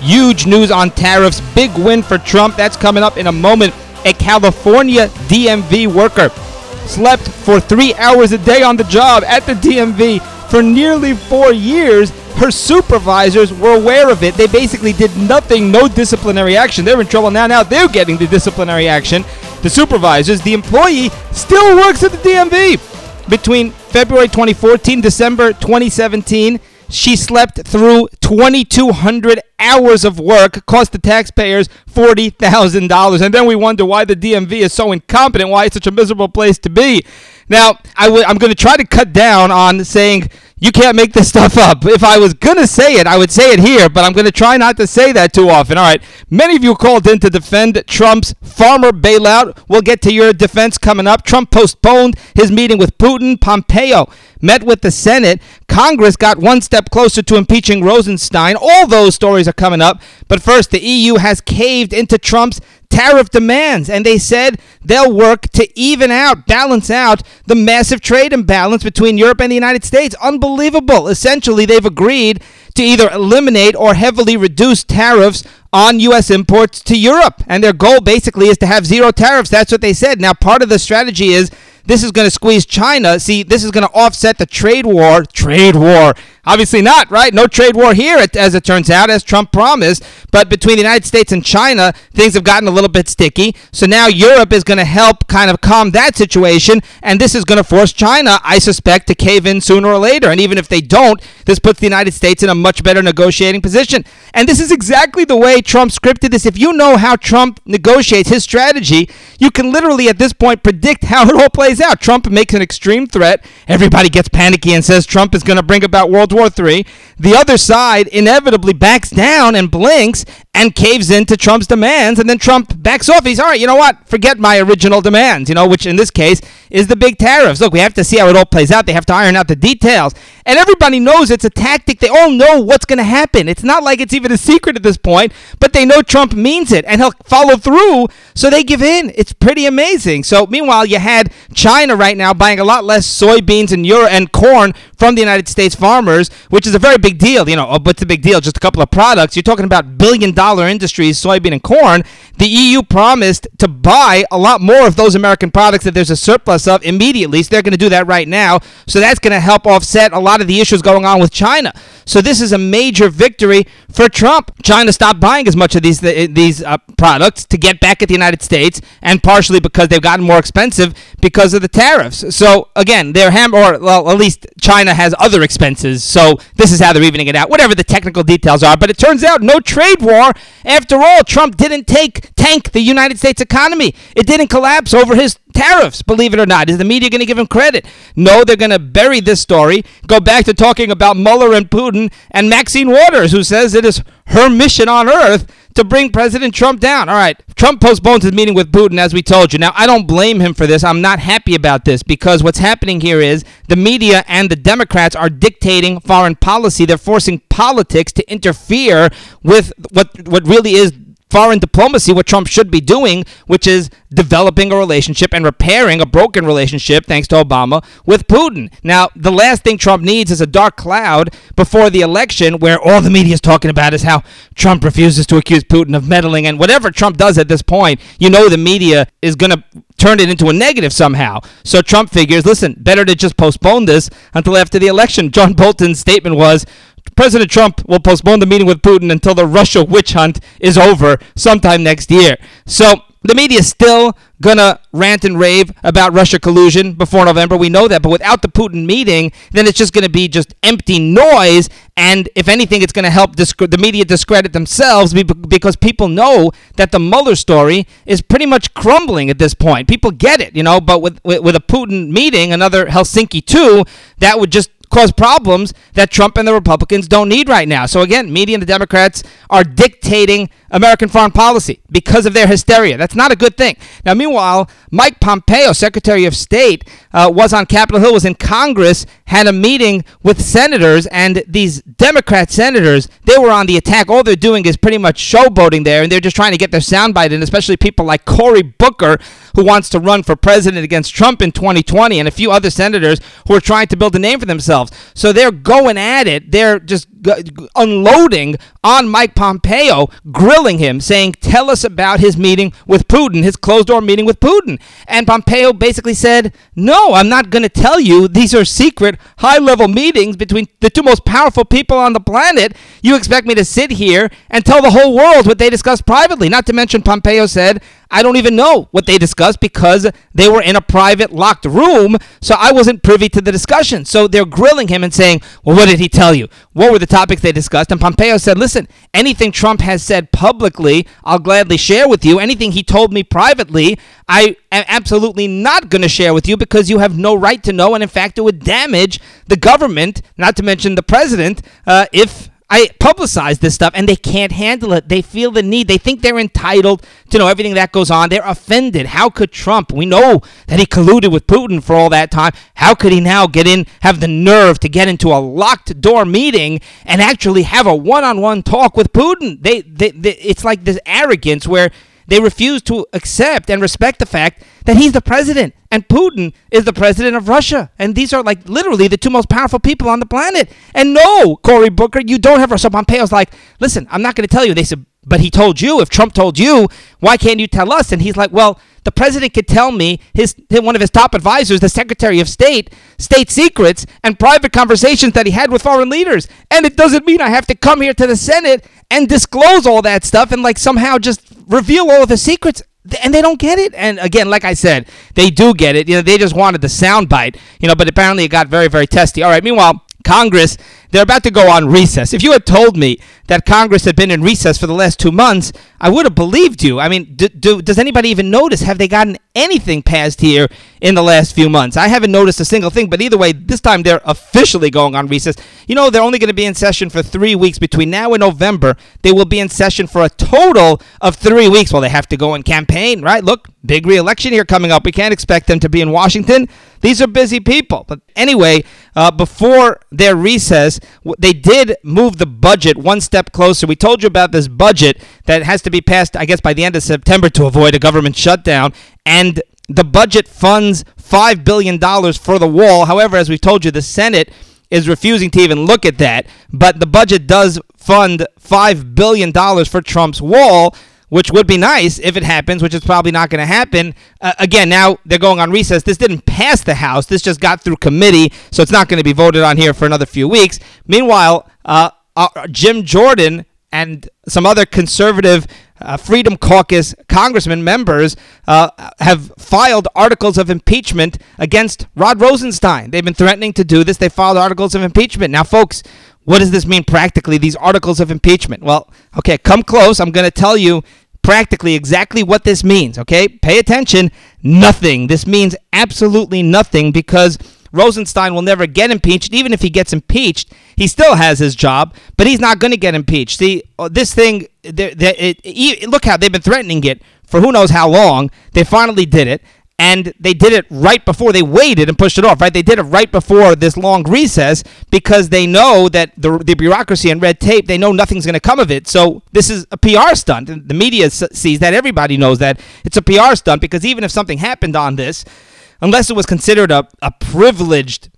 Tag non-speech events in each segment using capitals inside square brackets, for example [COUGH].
Huge news on tariffs. Big win for Trump. That's coming up in a moment. A California DMV worker slept for three hours a day on the job at the DMV for nearly four years. Her supervisors were aware of it. They basically did nothing, no disciplinary action. They're in trouble now. Now they're getting the disciplinary action. The supervisors, the employee still works at the DMV. Between February 2014, December 2017, she slept through 2,200 hours of work, cost the taxpayers $40,000. And then we wonder why the DMV is so incompetent, why it's such a miserable place to be. Now, i w- I'm going to try to cut down on saying you can't make this [LAUGHS] stuff up. If I was going to say it, I would say it here, but I'm going to try not to say that too often. All right. Many of you called in to defend Trump's farmer bailout. We'll get to your defense coming up. Trump postponed his meeting with Putin. Pompeo met with the Senate. Congress got one step closer to impeaching Rosenstein. All those stories are coming up. But first, the EU has caved into Trump's tariff demands, and they said they'll work to even out, balance out the massive trade imbalance between Europe and the United States. Unbelievable. Essentially, they've agreed to either eliminate or heavily reduce tariffs on U.S. imports to Europe. And their goal basically is to have zero tariffs. That's what they said. Now, part of the strategy is this is going to squeeze China. See, this is going to offset the trade war. Trade war. Obviously not, right? No trade war here, as it turns out, as Trump promised. But between the United States and China, things have gotten a little bit sticky. So now Europe is going to help kind of calm that situation. And this is going to force China, I suspect, to cave in sooner or later. And even if they don't, this puts the United States in a much better negotiating position. And this is exactly the way Trump scripted this. If you know how Trump negotiates his strategy, you can literally at this point predict how it all plays out. Trump makes an extreme threat. Everybody gets panicky and says Trump is going to bring about World III. The other side inevitably backs down and blinks and caves into Trump's demands, and then Trump backs off. He's all right. You know what? Forget my original demands. You know, which in this case is the big tariffs. Look, we have to see how it all plays out. They have to iron out the details, and everybody knows it's a tactic. They all know what's going to happen. It's not like it's even a secret at this point, but they know Trump means it, and he'll follow through. So they give in. It's pretty amazing. So meanwhile, you had China right now buying a lot less soybeans and euro and corn from the United States farmers, which is a very big deal. You know, uh, what's a big deal? Just a couple of products. You're talking about billion dollar industries, soybean and corn. The EU promised to buy a lot more of those American products that there's a surplus of immediately. So they're going to do that right now. So that's going to help offset a lot of the issues going on with China. So this is a major victory for Trump. China stopped buying as much of these these uh, products to get back at the United States, and partially because they've gotten more expensive because of the tariffs. So again, they're ham or well, at least China has other expenses. So this is how they're evening it out. Whatever the technical details are, but it turns out no trade war. After all, Trump didn't take tank the United States economy. It didn't collapse over his tariffs, believe it or not. Is the media going to give him credit? No, they're going to bury this story, go back to talking about Mueller and Putin and Maxine Waters, who says it is her mission on earth to bring President Trump down. All right, Trump postpones his meeting with Putin, as we told you. Now, I don't blame him for this. I'm not happy about this because what's happening here is the media and the Democrats are dictating foreign policy. They're forcing politics to interfere with what what really is foreign diplomacy what Trump should be doing, which is developing a relationship and repairing a broken relationship, thanks to Obama, with Putin. Now, the last thing Trump needs is a dark cloud before the election where all the media is talking about is how Trump refuses to accuse Putin of meddling. And whatever Trump does at this point, you know the media is going to turn it into a negative somehow. So Trump figures, listen, better to just postpone this until after the election. John Bolton's statement was President Trump will postpone the meeting with Putin until the Russia witch hunt is over sometime next year. So the media is still gonna rant and rave about Russia collusion before November. We know that, but without the Putin meeting, then it's just gonna be just empty noise. And if anything, it's gonna help disc- the media discredit themselves because people know that the Mueller story is pretty much crumbling at this point. People get it, you know. But with with, with a Putin meeting, another Helsinki two, that would just cause problems that Trump and the Republicans don't need right now. So again, media and the Democrats are dictating American foreign policy because of their hysteria. That's not a good thing. Now, meanwhile, Mike Pompeo, Secretary of State, uh, was on Capitol Hill, was in Congress, had a meeting with senators, and these Democrat senators, they were on the attack. All they're doing is pretty much showboating there, and they're just trying to get their soundbite in, especially people like Cory Booker, who wants to run for president against Trump in 2020, and a few other senators who are trying to build a name for themselves. So they're going at it. They're just unloading on Mike Pompeo, grilling him, saying, Tell us about his meeting with Putin, his closed door meeting with Putin. And Pompeo basically said, No, I'm not going to tell you. These are secret, high level meetings between the two most powerful people on the planet. You expect me to sit here and tell the whole world what they discussed privately. Not to mention, Pompeo said, I don't even know what they discussed because they were in a private locked room, so I wasn't privy to the discussion. So they're grilling him and saying, Well, what did he tell you? What were the topics they discussed? And Pompeo said, Listen, anything Trump has said publicly, I'll gladly share with you. Anything he told me privately, I am absolutely not going to share with you because you have no right to know. And in fact, it would damage the government, not to mention the president, uh, if I publicize this stuff and they can't handle it. They feel the need. They think they're entitled to know everything that goes on. They're offended. How could Trump, we know that he colluded with Putin for all that time. How could he now get in, have the nerve to get into a locked door meeting and actually have a one on one talk with Putin? They, they, they, it's like this arrogance where they refuse to accept and respect the fact that he's the president and Putin is the president of Russia. And these are like literally the two most powerful people on the planet. And no, Cory Booker, you don't have Russia. Pompeo's like, listen, I'm not going to tell you. They said, but he told you. If Trump told you, why can't you tell us? And he's like, well, the president could tell me his one of his top advisors, the Secretary of State, state secrets and private conversations that he had with foreign leaders. And it doesn't mean I have to come here to the Senate and disclose all that stuff and like somehow just reveal all of the secrets and they don't get it. And again, like I said, they do get it. You know, they just wanted the soundbite. You know, but apparently it got very, very testy. All right. Meanwhile, Congress, they're about to go on recess. If you had told me that Congress had been in recess for the last two months, I would have believed you. I mean, do, do, does anybody even notice? Have they gotten anything passed here in the last few months? I haven't noticed a single thing, but either way, this time they're officially going on recess. You know, they're only going to be in session for three weeks. Between now and November, they will be in session for a total of three weeks. Well, they have to go and campaign, right? Look, big re-election here coming up. We can't expect them to be in Washington. These are busy people. But anyway, uh, before their recess, they did move the budget one step closer. We told you about this budget that has to be passed, I guess, by the end of September to avoid a government shutdown. And the budget funds $5 billion for the wall. However, as we've told you, the Senate is refusing to even look at that. But the budget does fund $5 billion for Trump's wall which would be nice if it happens, which is probably not going to happen. Uh, again, now they're going on recess. This didn't pass the House. This just got through committee, so it's not going to be voted on here for another few weeks. Meanwhile, uh, uh, Jim Jordan and some other conservative uh, Freedom Caucus congressmen members uh, have filed articles of impeachment against Rod Rosenstein. They've been threatening to do this. They filed articles of impeachment. Now, folks, what does this mean practically, these articles of impeachment? Well, okay, come close. I'm going to tell you practically exactly what this means, okay? Pay attention. Nothing. This means absolutely nothing because Rosenstein will never get impeached. Even if he gets impeached, he still has his job, but he's not going to get impeached. See, uh, this thing, it, it, it, look how they've been threatening it for who knows how long. They finally did it and they did it right before they waited and pushed it off right? They did it right before this long recess because they know that the, the bureaucracy and red tape they know nothing's going to come of it. So this is a pr stunt. The media sees that. Everybody knows that. It's a pr stunt because even if something happened on this unless it was considered a, a privileged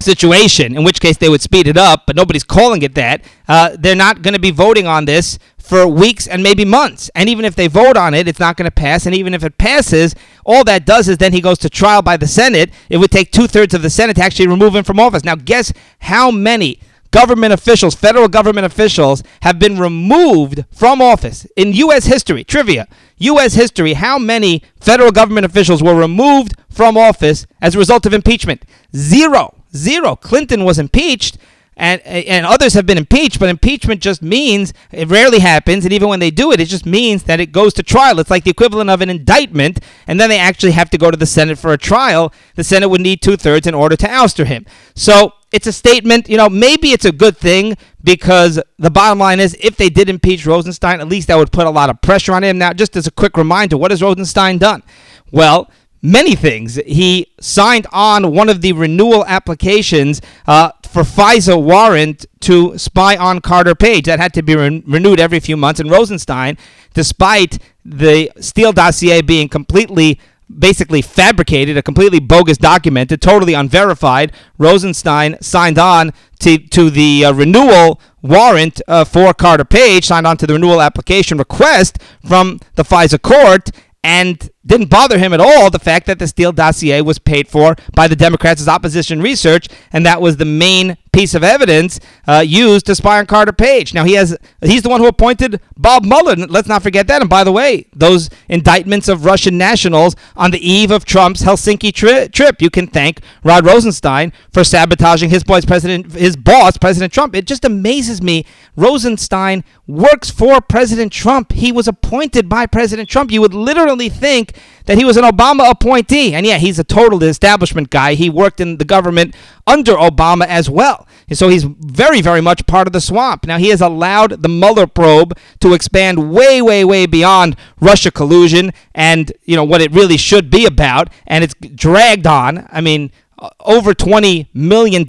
situation, in which case they would speed it up, but nobody's calling it that. Uh, they're not going to be voting on this for weeks and maybe months. And even if they vote on it, it's not going to pass. And even if it passes, all that does is then he goes to trial by the Senate. It would take two thirds of the Senate to actually remove him from office. Now, guess how many government officials, federal government officials, have been removed from office in U.S. history? Trivia. U.S. history, how many federal government officials were removed from office as a result of impeachment? Zero. Zero. Clinton was impeached, and and others have been impeached, but impeachment just means it rarely happens, and even when they do it, it just means that it goes to trial. It's like the equivalent of an indictment, and then they actually have to go to the Senate for a trial. The Senate would need two thirds in order to ouster him. So it's a statement. You know, maybe it's a good thing because the bottom line is if they did impeach Rosenstein, at least that would put a lot of pressure on him. Now, just as a quick reminder, what has Rosenstein done? Well, many things. He signed on one of the renewal applications uh, for FISA warrant to spy on Carter Page. That had to be re- renewed every few months. And Rosenstein, despite the Steele dossier being completely basically fabricated, a completely bogus document, totally unverified. Rosenstein signed on to, to the uh, renewal warrant uh, for Carter Page, signed on to the renewal application request from the FISA court, and didn't bother him at all the fact that the Steele dossier was paid for by the Democrats opposition research, and that was the main piece of evidence uh, used to spy on Carter Page. Now he has he's the one who appointed Bob Mueller. Let's not forget that. And by the way, those indictments of Russian nationals on the eve of Trump's Helsinki tri- trip, you can thank Rod Rosenstein for sabotaging his boss, President, his boss, President Trump. It just amazes me. Rosenstein works for President Trump. He was appointed by President Trump. You would literally think that he was an Obama appointee. And yeah, he's a total establishment guy. He worked in the government under Obama as well. And so he's very, very much part of the swamp. Now, he has allowed the Mueller probe to expand way, way, way beyond Russia collusion and, you know, what it really should be about. And it's dragged on. I mean, Uh, over $20 million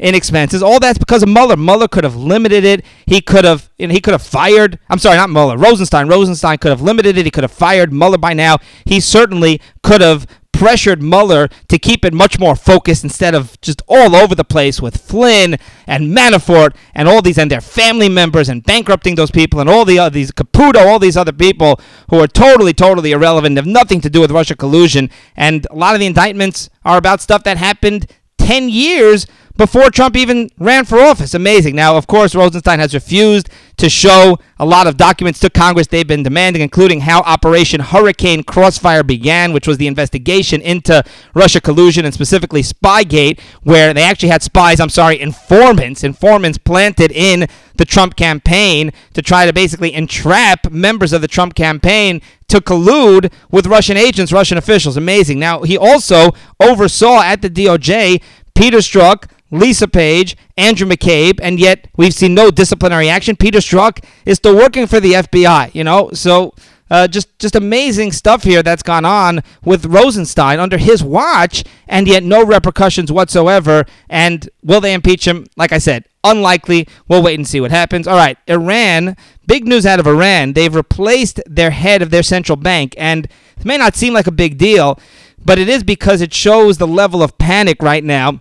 in expenses. All that's because of Mueller. Mueller could have limited it. He could have you know, he could have fired, I'm sorry, not Mueller, Rosenstein. Rosenstein could have limited it. He could have fired Mueller by now. He certainly could have pressured Mueller to keep it much more focused instead of just all over the place with Flynn and Manafort and all these and their family members and bankrupting those people and all the other these Caputo, all these other people who are totally, totally irrelevant, have nothing to do with Russia collusion. And a lot of the indictments are about stuff that happened 10 years before Trump even ran for office. Amazing. Now, of course, Rosenstein has refused to show a lot of documents to Congress they've been demanding, including how Operation Hurricane Crossfire began, which was the investigation into Russia collusion and specifically Spygate, where they actually had spies, I'm sorry, informants, informants planted in the Trump campaign to try to basically entrap members of the Trump campaign to collude with Russian agents, Russian officials. Amazing. Now, he also oversaw at the DOJ Peter Strzok, Lisa Page, Andrew McCabe, and yet we've seen no disciplinary action. Peter Strzok is still working for the FBI, you know? So uh, just just amazing stuff here that's gone on with Rosenstein under his watch, and yet no repercussions whatsoever. And will they impeach him? Like I said, unlikely. We'll wait and see what happens. All right, Iran. Big news out of Iran. They've replaced their head of their central bank, and it may not seem like a big deal, but it is because it shows the level of panic right now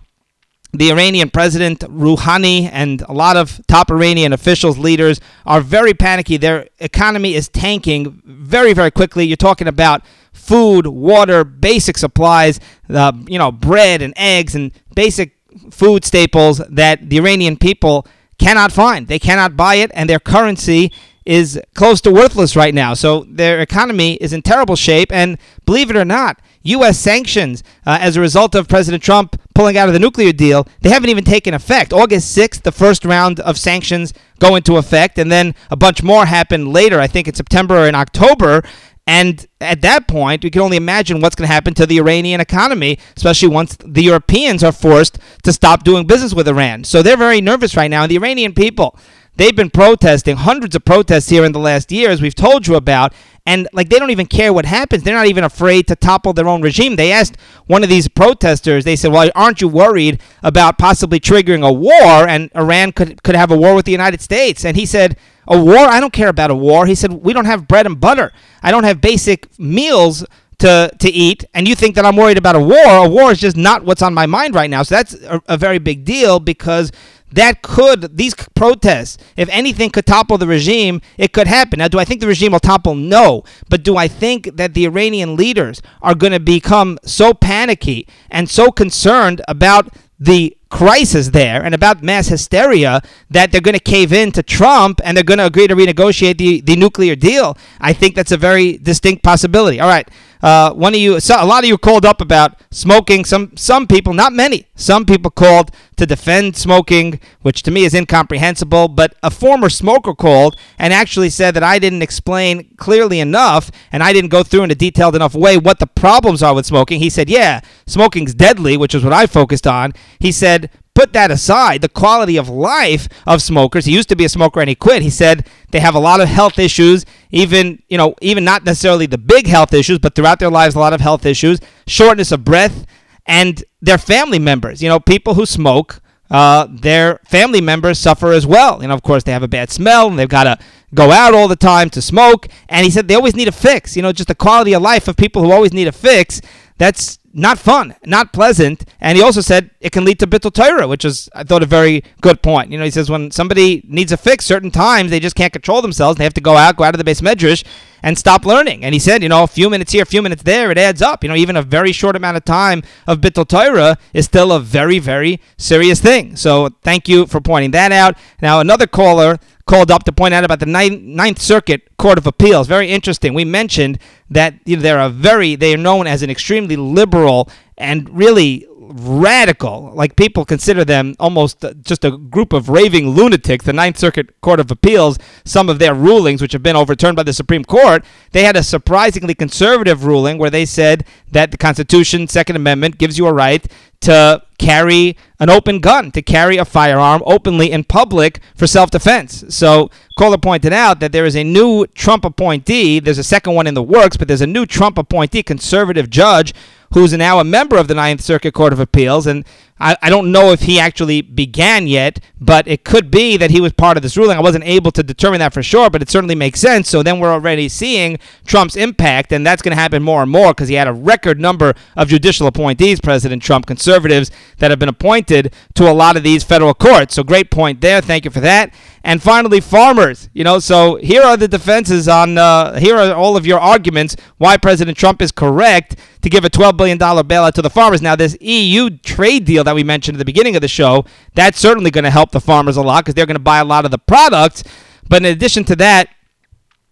the Iranian president Rouhani and a lot of top Iranian officials, leaders are very panicky. Their economy is tanking very, very quickly. You're talking about food, water, basic supplies, uh, you know, bread and eggs and basic food staples that the Iranian people cannot find. They cannot buy it, and their currency is close to worthless right now. So their economy is in terrible shape. And believe it or not, U.S. sanctions uh, as a result of President Trump pulling out of the nuclear deal, they haven't even taken effect. August 6th, the first round of sanctions go into effect, and then a bunch more happen later, I think in September or in October. And at that point, we can only imagine what's going to happen to the Iranian economy, especially once the Europeans are forced to stop doing business with Iran. So they're very nervous right now. And the Iranian people, they've been protesting, hundreds of protests here in the last year, as we've told you about and like they don't even care what happens. They're not even afraid to topple their own regime. They asked one of these protesters. They said, "Well, aren't you worried about possibly triggering a war and Iran could could have a war with the United States?" And he said, "A war? I don't care about a war." He said, "We don't have bread and butter. I don't have basic meals." To, to eat, and you think that I'm worried about a war. A war is just not what's on my mind right now. So that's a, a very big deal because that could these protests if anything could topple the regime it could happen. Now do i think the regime will topple? No. But do i think that the iranian leaders are going to become so panicky and so concerned about the crisis there and about mass hysteria that they're going to cave in to Trump and they're going to agree to renegotiate the, the nuclear deal. I think that's a very distinct possibility. All right. Uh, one of you, so a lot of you called up about smoking. Some some people, not many, some people called to defend smoking, which to me is incomprehensible. But a former smoker called and actually said that I didn't explain clearly enough and I didn't go through in a detailed enough way what the problems are with smoking. He said, "Yeah, smoking's deadly," which is what I focused on. He said put that aside, the quality of life of smokers, he used to be a smoker and he quit. He said they have a lot of health issues, even, you know, even not necessarily the big health issues, but throughout their lives, a lot of health issues, shortness of breath, and their family members. You know, people who smoke, uh, their family members suffer as well. You know, of course, they have a bad smell and they've got to go out all the time to smoke. And he said they always need a fix. You know, just the quality of life of people who always need a fix. That's not fun, not pleasant. And he also said it can lead to bittul Torah, which is, I thought, a very good point. You know, he says when somebody needs a fix, certain times they just can't control themselves. They have to go out, go out of the beis medrash, and stop learning. And he said, you know, a few minutes here, a few minutes there, it adds up. You know, even a very short amount of time of bittul Torah is still a very, very serious thing. So thank you for pointing that out. Now, another caller called up to point out about the Ninth Ninth Circuit Court of Appeals. Very interesting. We mentioned that you know, they're a very they are known as an extremely liberal and really radical. Like people consider them almost uh, just a group of raving lunatics. The Ninth Circuit Court of Appeals, some of their rulings, which have been overturned by the Supreme Court, they had a surprisingly conservative ruling where they said that the Constitution, Second Amendment, gives you a right to carry an open gun, to carry a firearm openly in public for self defense. So, caller pointed out that there is a new Trump appointee. There's a second one in the works, but there's a new Trump appointee, conservative judge who's now a member of the Ninth Circuit Court of Appeals. And I, I don't know if he actually began yet, but it could be that he was part of this ruling. I wasn't able to determine that for sure, but it certainly makes sense. So then we're already seeing Trump's impact, and that's going to happen more and more because he had a record number of judicial appointees, President Trump, conservatives, that have been appointed to a lot of these federal courts. So great point there. Thank you for that. And finally, farmers. You know, so here are the defenses on, uh, here are all of your arguments why President Trump is correct to give a $12 billion bailout to the farmers. Now, this EU trade deal that we mentioned at the beginning of the show, that's certainly going to help the farmers a lot because they're going to buy a lot of the products. But in addition to that,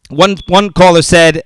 one one caller said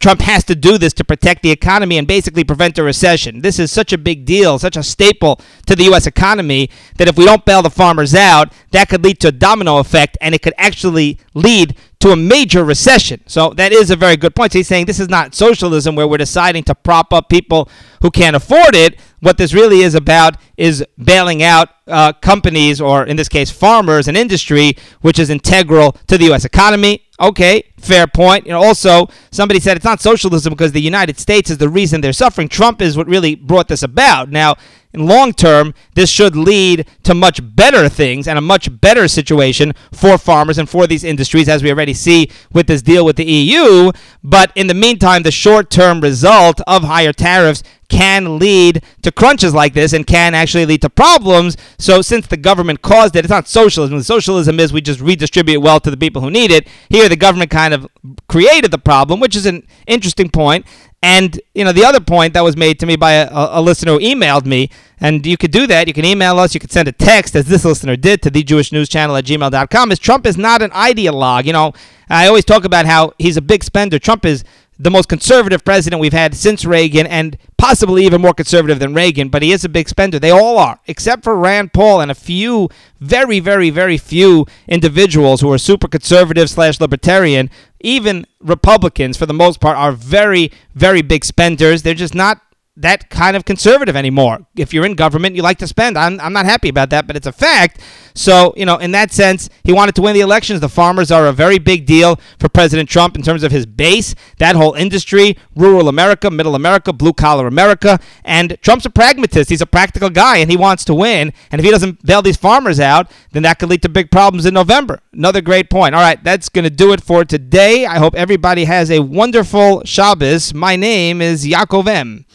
Trump has to do this to protect the economy and basically prevent a recession. This is such a big deal, such a staple to the U.S. economy that if we don't bail the farmers out, that could lead to a domino effect and it could actually lead to a major recession. So that is a very good point. So he's saying this is not socialism where we're deciding to prop up people who can't afford it. What this really is about is bailing out uh, companies, or in this case, farmers and industry, which is integral to the U.S. economy. Okay, fair point. You know, also somebody said it's not socialism because the United States is the reason they're suffering. Trump is what really brought this about. Now, in long term, this should lead to much better things and a much better situation for farmers and for these industries, as we already see with this deal with the EU. But in the meantime, the short term result of higher tariffs can lead to crunches like this and can actually lead to problems. So, since the government caused it, it's not socialism. Socialism is we just redistribute wealth to the people who need it. Here, the government kind of created the problem, which is an interesting point. And, you know, the other point that was made to me by a, a, listener who emailed me, and you could do that. You can email us. You could send a text, as this listener did, to the Jewish News Channel at gmail.com, is Trump is not an ideologue. You know, I always talk about how he's a big spender. Trump is the most conservative president we've had since Reagan and possibly even more conservative than Reagan, but he is a big spender. They all are, except for Rand Paul and a few, very, very, very few individuals who are super conservative slash libertarian. Even Republicans, for the most part, are very, very big spenders. They're just not that kind of conservative anymore. If you're in government, you like to spend. I'm, I'm not happy about that, but it's a fact. So, you know, in that sense, he wanted to win the elections. The farmers are a very big deal for President Trump in terms of his base, that whole industry, rural America, middle America, blue collar America. And Trump's a pragmatist. He's a practical guy, and he wants to win. And if he doesn't bail these farmers out, then that could lead to big problems in November. Another great point. All right, that's going to do it for today. I hope everybody has a wonderful Shabbos. My name is Yaakov M.